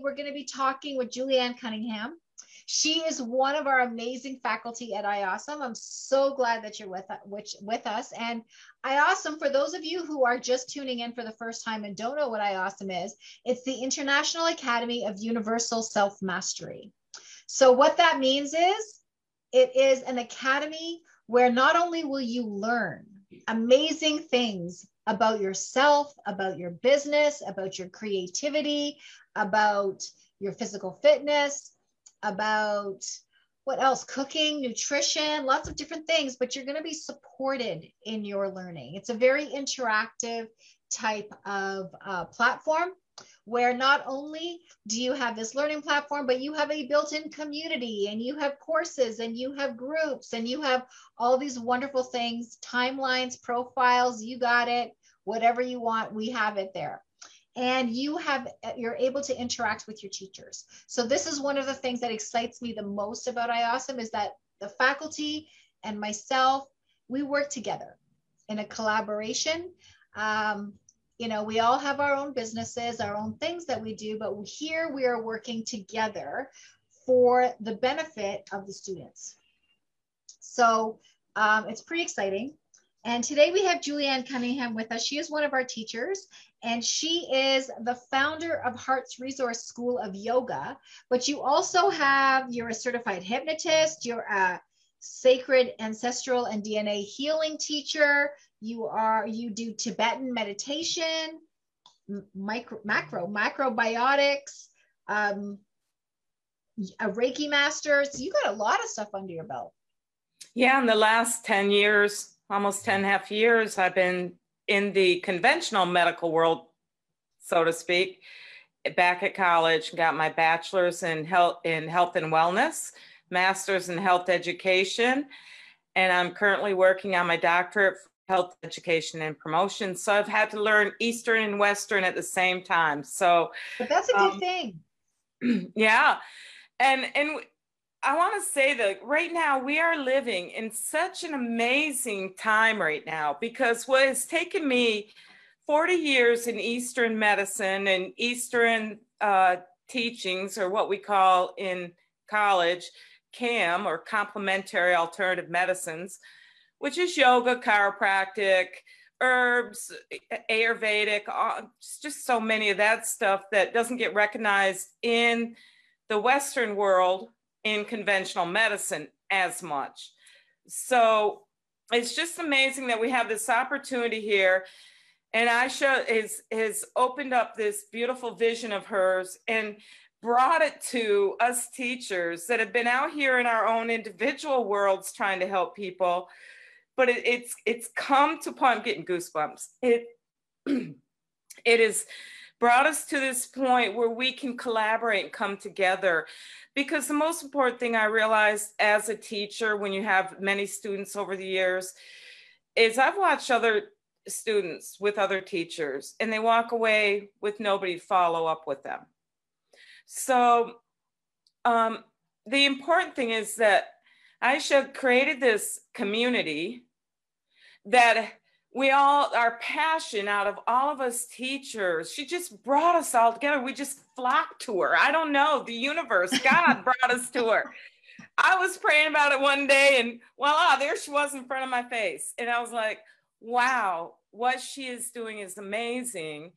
we're going to be talking with Julianne Cunningham. She is one of our amazing faculty at IAWSOM. I'm so glad that you're with, which, with us. And IAWSOM, for those of you who are just tuning in for the first time and don't know what IAWSOM is, it's the International Academy of Universal Self Mastery. So, what that means is it is an academy where not only will you learn amazing things about yourself, about your business, about your creativity, about your physical fitness, about what else? Cooking, nutrition, lots of different things, but you're going to be supported in your learning. It's a very interactive type of uh, platform where not only do you have this learning platform, but you have a built in community and you have courses and you have groups and you have all these wonderful things, timelines, profiles, you got it, whatever you want, we have it there and you have you're able to interact with your teachers. So this is one of the things that excites me the most about IAWSOM is that the faculty and myself we work together in a collaboration. Um, you know we all have our own businesses our own things that we do but here we are working together for the benefit of the students. So um, it's pretty exciting. And today we have Julianne Cunningham with us. She is one of our teachers, and she is the founder of Hearts Resource School of Yoga. But you also have, you're a certified hypnotist, you're a sacred ancestral and DNA healing teacher. You are, you do Tibetan meditation, micro, macro, macrobiotics, um, a Reiki master. So you got a lot of stuff under your belt. Yeah, in the last 10 years, almost 10 and a half years, I've been in the conventional medical world, so to speak, back at college, got my bachelor's in health in health and wellness, master's in health education, and I'm currently working on my doctorate for health education and promotion. So I've had to learn Eastern and Western at the same time. So but that's a good um, thing. Yeah. And and I want to say that right now we are living in such an amazing time right now because what has taken me 40 years in Eastern medicine and Eastern uh, teachings, or what we call in college CAM or complementary alternative medicines, which is yoga, chiropractic, herbs, Ayurvedic, just so many of that stuff that doesn't get recognized in the Western world in conventional medicine as much. So it's just amazing that we have this opportunity here. And Aisha has, has opened up this beautiful vision of hers and brought it to us teachers that have been out here in our own individual worlds trying to help people. But it, it's it's come to point, I'm getting goosebumps. It it is brought us to this point where we can collaborate and come together. Because the most important thing I realized as a teacher, when you have many students over the years, is I've watched other students with other teachers and they walk away with nobody to follow up with them. So um, the important thing is that Aisha created this community that we all our passion out of all of us teachers she just brought us all together. We just flocked to her. I don't know the universe god brought us to her. I was praying about it one day and voila there she was in front of my face. And i was like wow what she is doing is amazing.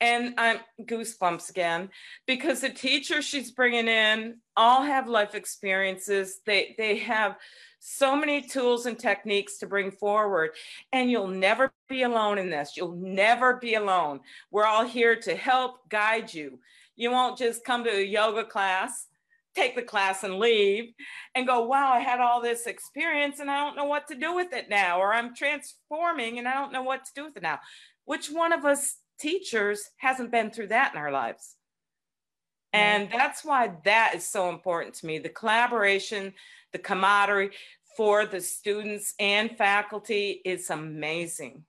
And i'm goosebumps again because the teachers she's bringing in all have life experiences. They they have so many tools and techniques to bring forward. And you'll never be alone in this. You'll never be alone. We're all here to help guide you. You won't just come to a yoga class, take the class and leave and go, wow, I had all this experience and I don't know what to do with it now, or I'm transforming and I don't know what to do with it now. Which one of us teachers hasn't been through that in our lives? And that's why that is so important to me the collaboration, the camaraderie for the students and faculty is amazing.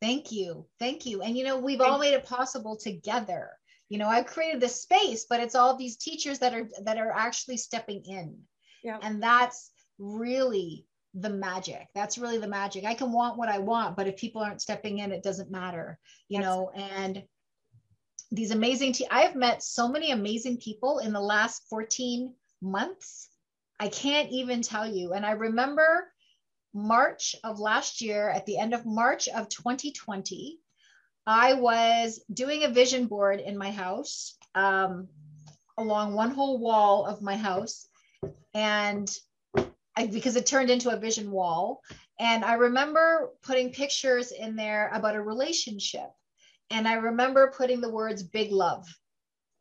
Thank you. Thank you. And you know, we've all made it possible together. You know, I've created this space, but it's all these teachers that are that are actually stepping in. Yeah. And that's really the magic. That's really the magic. I can want what I want, but if people aren't stepping in, it doesn't matter, you that's know, and these amazing te- I have met so many amazing people in the last 14 months. I can't even tell you. And I remember March of last year, at the end of March of 2020, I was doing a vision board in my house um, along one whole wall of my house. And I, because it turned into a vision wall. And I remember putting pictures in there about a relationship. And I remember putting the words big love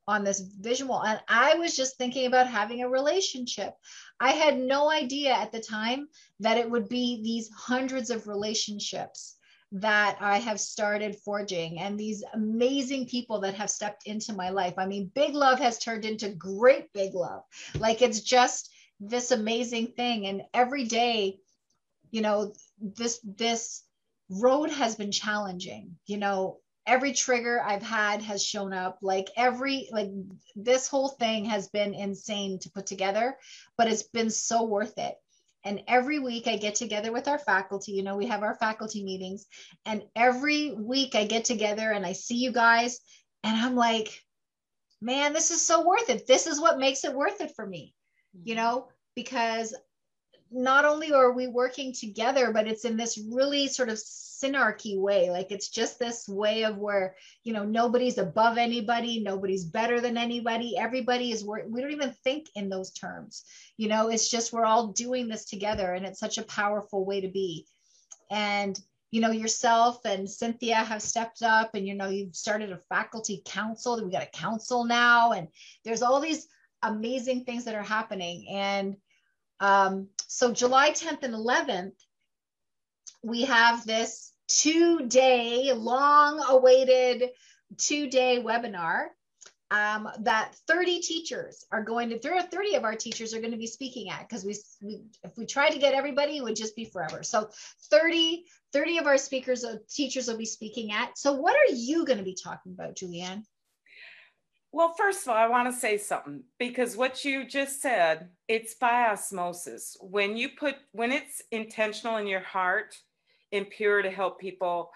on this vision wall. And I was just thinking about having a relationship. I had no idea at the time that it would be these hundreds of relationships that I have started forging and these amazing people that have stepped into my life. I mean, big love has turned into great big love. Like it's just this amazing thing. And every day, you know, this, this, road has been challenging you know every trigger I've had has shown up. Like every, like this whole thing has been insane to put together, but it's been so worth it. And every week I get together with our faculty. You know, we have our faculty meetings, and every week I get together and I see you guys, and I'm like, man, this is so worth it. This is what makes it worth it for me, you mm-hmm. know, because not only are we working together, but it's in this really sort of synarchy way. Like it's just this way of where, you know, nobody's above anybody, nobody's better than anybody. Everybody is, we don't even think in those terms. You know, it's just we're all doing this together and it's such a powerful way to be. And, you know, yourself and Cynthia have stepped up and, you know, you've started a faculty council. We got a council now, and there's all these amazing things that are happening. And um, so July 10th and 11th, we have this two day, long awaited two day webinar um, that 30 teachers are going to, 30 of our teachers are going to be speaking at because we, we, if we try to get everybody, it would just be forever. So 30, 30 of our speakers, uh, teachers will be speaking at. So what are you going to be talking about, Julianne? Well, first of all, I want to say something because what you just said, it's by osmosis. When you put, when it's intentional in your heart, and pure to help people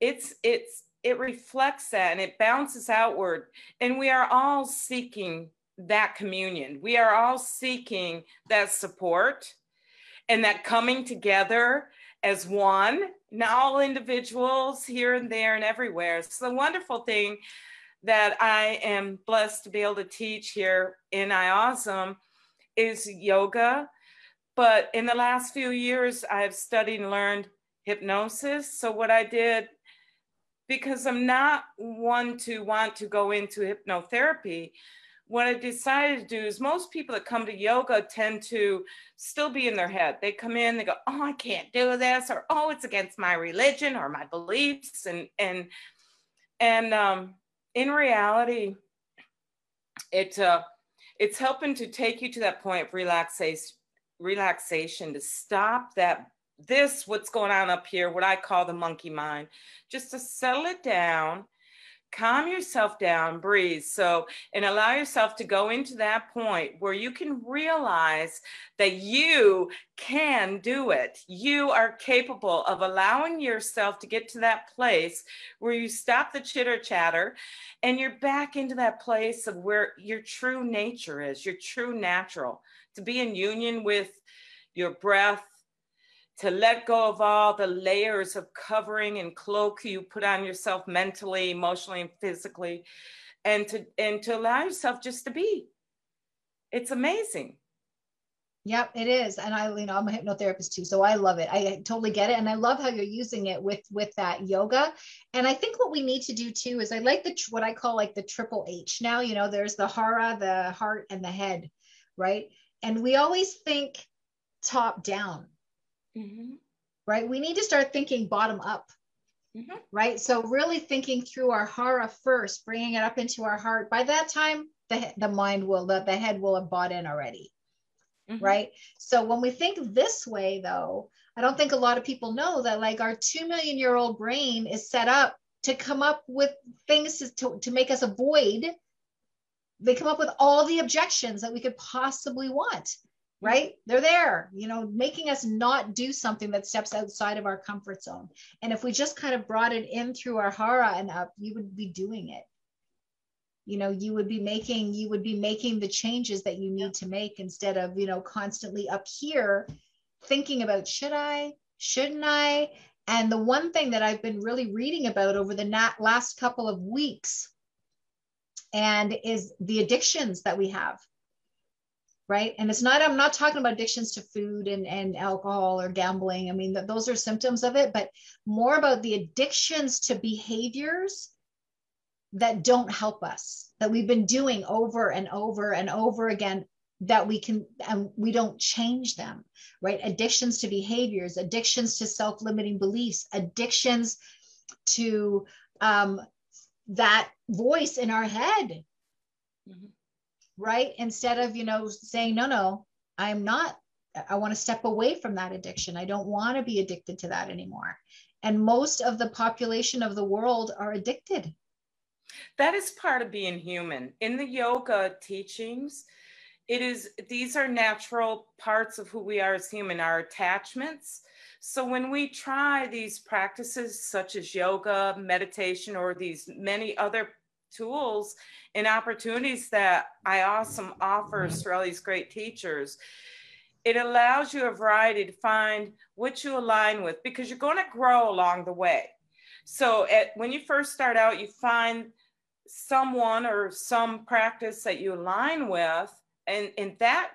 it's it's it reflects that and it bounces outward. And we are all seeking that communion. We are all seeking that support and that coming together as one not all individuals here and there and everywhere. It's the wonderful thing that i am blessed to be able to teach here in iawesome is yoga but in the last few years i've studied and learned hypnosis. So what I did, because I'm not one to want to go into hypnotherapy, what I decided to do is most people that come to yoga tend to still be in their head. They come in, they go, "Oh, I can't do this," or "Oh, it's against my religion or my beliefs," and and and um, in reality, it uh, it's helping to take you to that point of relaxation, relaxation to stop that this, what's going on up here, what I call the monkey mind, just to settle it down, calm yourself down, breathe. So, and allow yourself to go into that point where you can realize that you can do it. You are capable of allowing yourself to get to that place where you stop the chitter chatter and you're back into that place of where your true nature is, your true natural, to be in union with your breath to let go of all the layers of covering and cloak you put on yourself mentally, emotionally, and physically, and to and to allow yourself just to be. It's amazing. Yep, it is. And I, you know, I'm a hypnotherapist too, so I love it. I totally get it, and I love how you're using it with with that yoga. And I think what we need to do too is I like the what I call like the triple H. Now, you know, there's the hara, the heart, and the head, right? And we always think top down mm-hmm. right? We need to start thinking bottom up. Mm-hmm. Right. So, really thinking through our hara first, bringing it up into our heart. By that time, the, the mind will, the, the head will have bought in already. Mm-hmm. Right. So, when we think this way, though, I don't think a lot of people know that like our 2 million year old brain is set up to come up with things to, to make us avoid. They come up with all the objections that we could possibly want right? They're there you know making us not do something that steps outside of our comfort zone. And if we just kind of brought it in through our hara and up you would be doing it. You know you would be making you would be making the changes that you need to make instead of you know constantly up here thinking about should i shouldn't i? And the one thing that i've been really reading about over the last couple of weeks and is the addictions that we have right? And it's not i'm not talking about addictions to food and, and alcohol or gambling. I mean those are symptoms of it but more about the addictions to behaviors that don't help us that we've been doing over and over and over again that we can and we don't change them right? Addictions to behaviors addictions to self-limiting beliefs addictions to um, that voice in our head mm-hmm. Right? Instead of you know saying no no i'm not i want to step away from that addiction. I don't want to be addicted to that anymore. And most of the population of the world are addicted. That is part of being human. In the yoga teachings it is these are natural parts of who we are as human our attachments. So when we try these practices such as yoga meditation or these many other tools and opportunities that iawesome offers through mm-hmm. all these great teachers. It allows you a variety to find what you align with because you're going to grow along the way. So at, when you first start out you find someone or some practice that you align with and in that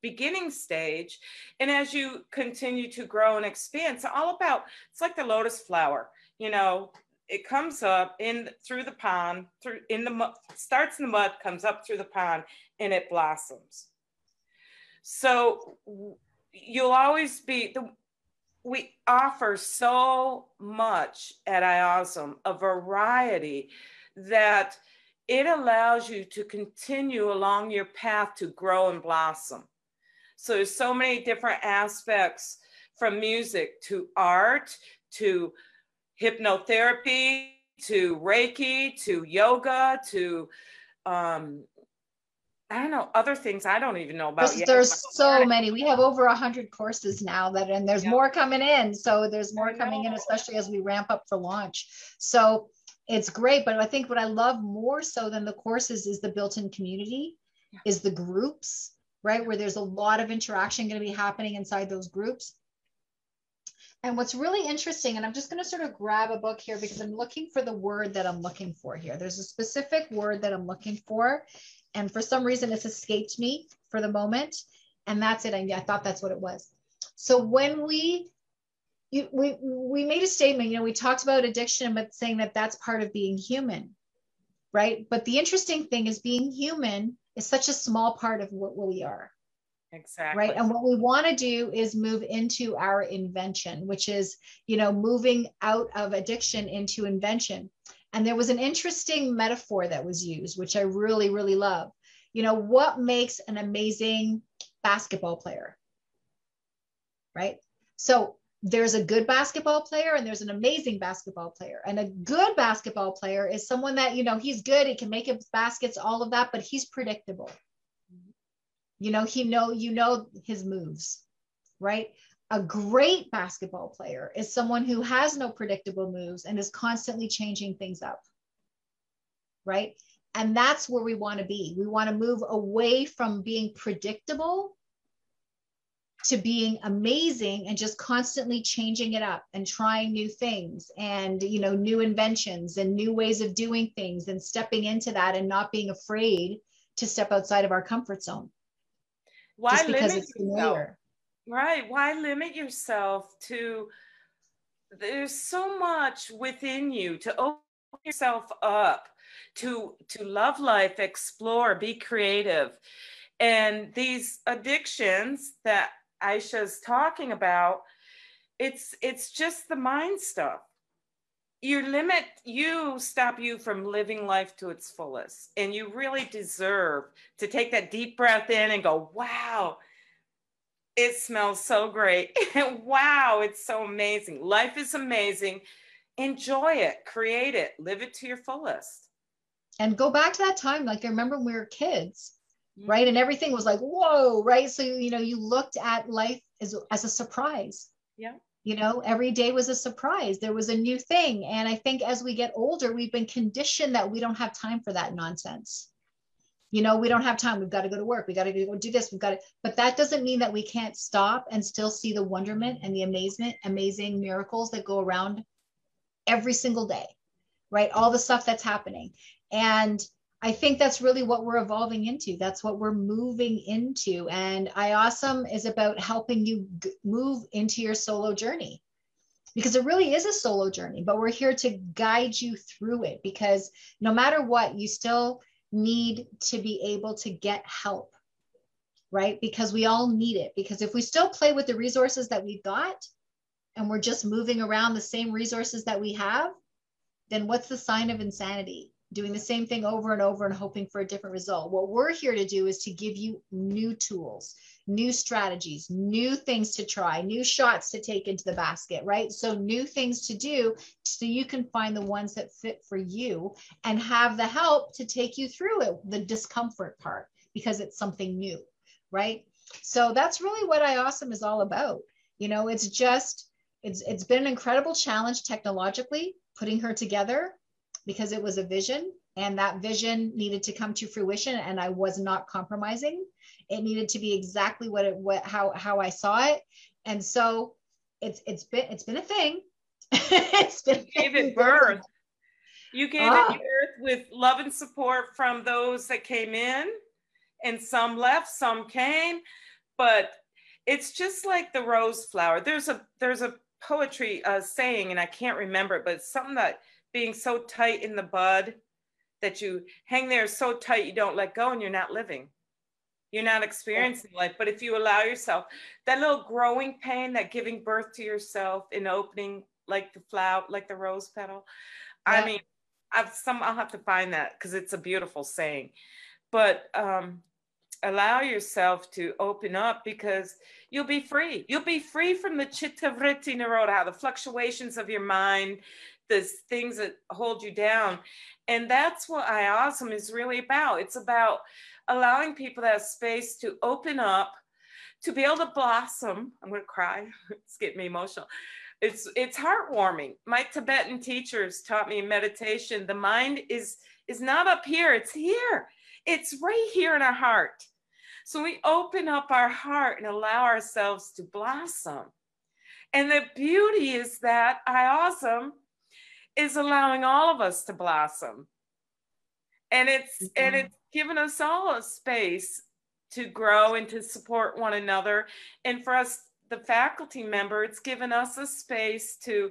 beginning stage. And as you continue to grow and expand it's all about it's like the lotus flower you know it comes up in through the pond through in the starts in the mud comes up through the pond and it blossoms so you'll always be the we offer so much at iawesome a variety that it allows you to continue along your path to grow and blossom. So there's so many different aspects from music to art to hypnotherapy to Reiki to yoga to um, I don't know other things I don't even know about. There's, there's so many. We have over a hundred courses now that, and there's more coming in. So there's more coming in, especially as we ramp up for launch. So it's great but i think what i love more so than the courses is the built-in community yeah. is the groups right where there's a lot of interaction going to be happening inside those groups and what's really interesting and i'm just going to sort of grab a book here because i'm looking for the word that i'm looking for here. There's a specific word that i'm looking for and for some reason it's escaped me for the moment and that's it. I, I thought that's what it was. So when we you, we we made a statement you know we talked about addiction but saying that that's part of being human right? But the interesting thing is being human is such a small part of what, what we are exactly. Right? And what we want to do is move into our invention which is you know moving out of addiction into invention. And there was an interesting metaphor that was used which i really really love. You know what makes an amazing basketball player? Right? So there's a good basketball player and there's an amazing basketball player. And a good basketball player is someone that, you know, he's good, he can make baskets, all of that, but he's predictable. You know, he know you know his moves, right? A great basketball player is someone who has no predictable moves and is constantly changing things up. Right? And that's where we want to be. We want to move away from being predictable to being amazing and just constantly changing it up and trying new things and you know new inventions and new ways of doing things and stepping into that and not being afraid to step outside of our comfort zone why just because it's familiar yourself? right why limit yourself to there's so much within you to open yourself up to to love life explore be creative and these addictions that Aisha's talking about, it's it's just the mind stuff. Your limit you stop you from living life to its fullest. And you really deserve to take that deep breath in and go, wow, it smells so great. wow, it's so amazing. Life is amazing. Enjoy it, create it, live it to your fullest. And go back to that time. Like I remember when we were kids mm-hmm. right? And everything was like, whoa, right? So, you know, you looked at life as, as a surprise. Yeah. You know every day was a surprise. There was a new thing. And i think as we get older we've been conditioned that we don't have time for that nonsense. You know we don't have time. We've got to go to work. We got to go do this. We've got to but that doesn't mean that we can't stop and still see the wonderment and the amazement amazing miracles that go around every single day right? All the stuff that's happening. And I think that's really what we're evolving into. That's what we're moving into. And iAwesome is about helping you g- move into your solo journey because it really is a solo journey, but we're here to guide you through it because no matter what, you still need to be able to get help, right? Because we all need it. Because if we still play with the resources that we've got and we're just moving around the same resources that we have, then what's the sign of insanity? Doing the same thing over and over and hoping for a different result. What we're here to do is to give you new tools, new strategies, new things to try, new shots to take into the basket, right? So, new things to do so you can find the ones that fit for you and have the help to take you through it, the discomfort part, because it's something new, right? So, that's really what I iAwesome is all about. You know, it's just, it's, it's been an incredible challenge technologically putting her together because it was a vision and that vision needed to come to fruition and I was not compromising. It needed to be exactly what it what how how I saw it. And so it's it's been it's been a thing. it's been you gave it birth. You gave ah. it birth with love and support from those that came in and some left, some came, but it's just like the rose flower. There's a there's a poetry uh, saying, and I can't remember it, but it's something that being so tight in the bud that you hang there so tight you don't let go and you're not living. You're not experiencing life. But if you allow yourself that little growing pain, that giving birth to yourself in opening like the flower, like the rose petal. Yeah. I mean, I've some I'll have to find that because it's a beautiful saying. But um allow yourself to open up because you'll be free. You'll be free from the chitta vritti nirodha, the fluctuations of your mind, the things that hold you down. And that's what iAwesome is really about. It's about allowing people that space to open up, to be able to blossom. I'm going to cry. it's getting me emotional. It's it's heartwarming. My Tibetan teachers taught me meditation. The mind is is not up here. It's here. It's right here in our heart. So we open up our heart and allow ourselves to blossom. And the beauty is that iAwesome is allowing all of us to blossom. And it's mm-hmm. and it's given us all a space to grow and to support one another. And for us, the faculty member, it's given us a space to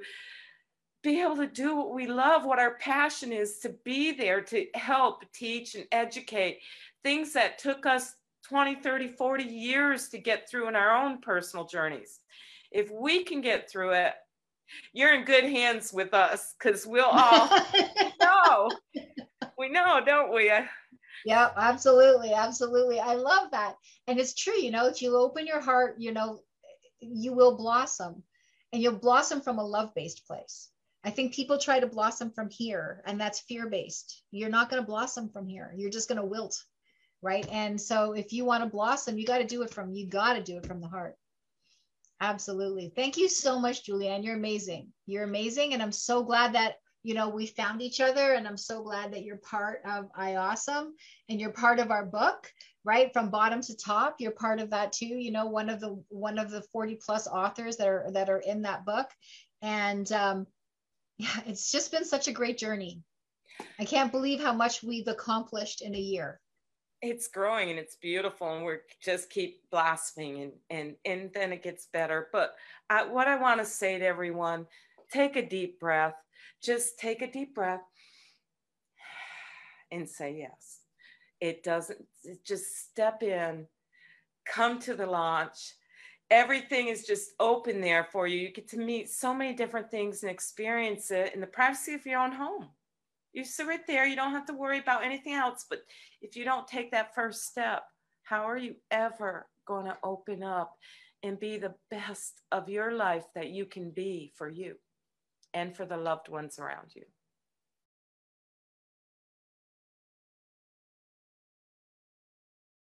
be able to do what we love, what our passion is, to be there to help teach and educate things that took us 20, 30, 40 years to get through in our own personal journeys. If we can get through it, you're in good hands with us because we'll all know. We know, don't we? Yeah, absolutely. Absolutely. I love that. And it's true, you know, if you open your heart, you know, you will blossom and you'll blossom from a love based place. I think people try to blossom from here, and that's fear based. You're not going to blossom from here. You're just going to wilt. Right. And so if you want to blossom, you got to do it from, you got to do it from the heart. Absolutely. Thank you so much, Julianne. You're amazing. You're amazing. And I'm so glad that, you know, we found each other. And I'm so glad that you're part of iAwesome and you're part of our book, right? From bottom to top. You're part of that too. You know, one of the one of the 40 plus authors that are that are in that book. And um, yeah, it's just been such a great journey. I can't believe how much we've accomplished in a year it's growing and it's beautiful and we're just keep blossoming and and and then it gets better. But I, what i want to say to everyone take a deep breath. Just take a deep breath and say yes. It doesn't just step in come to the launch. Everything is just open there for you. You get to meet so many different things and experience it in the privacy of your own home you sit right there. You don't have to worry about anything else. But if you don't take that first step, how are you ever going to open up and be the best of your life that you can be for you and for the loved ones around you?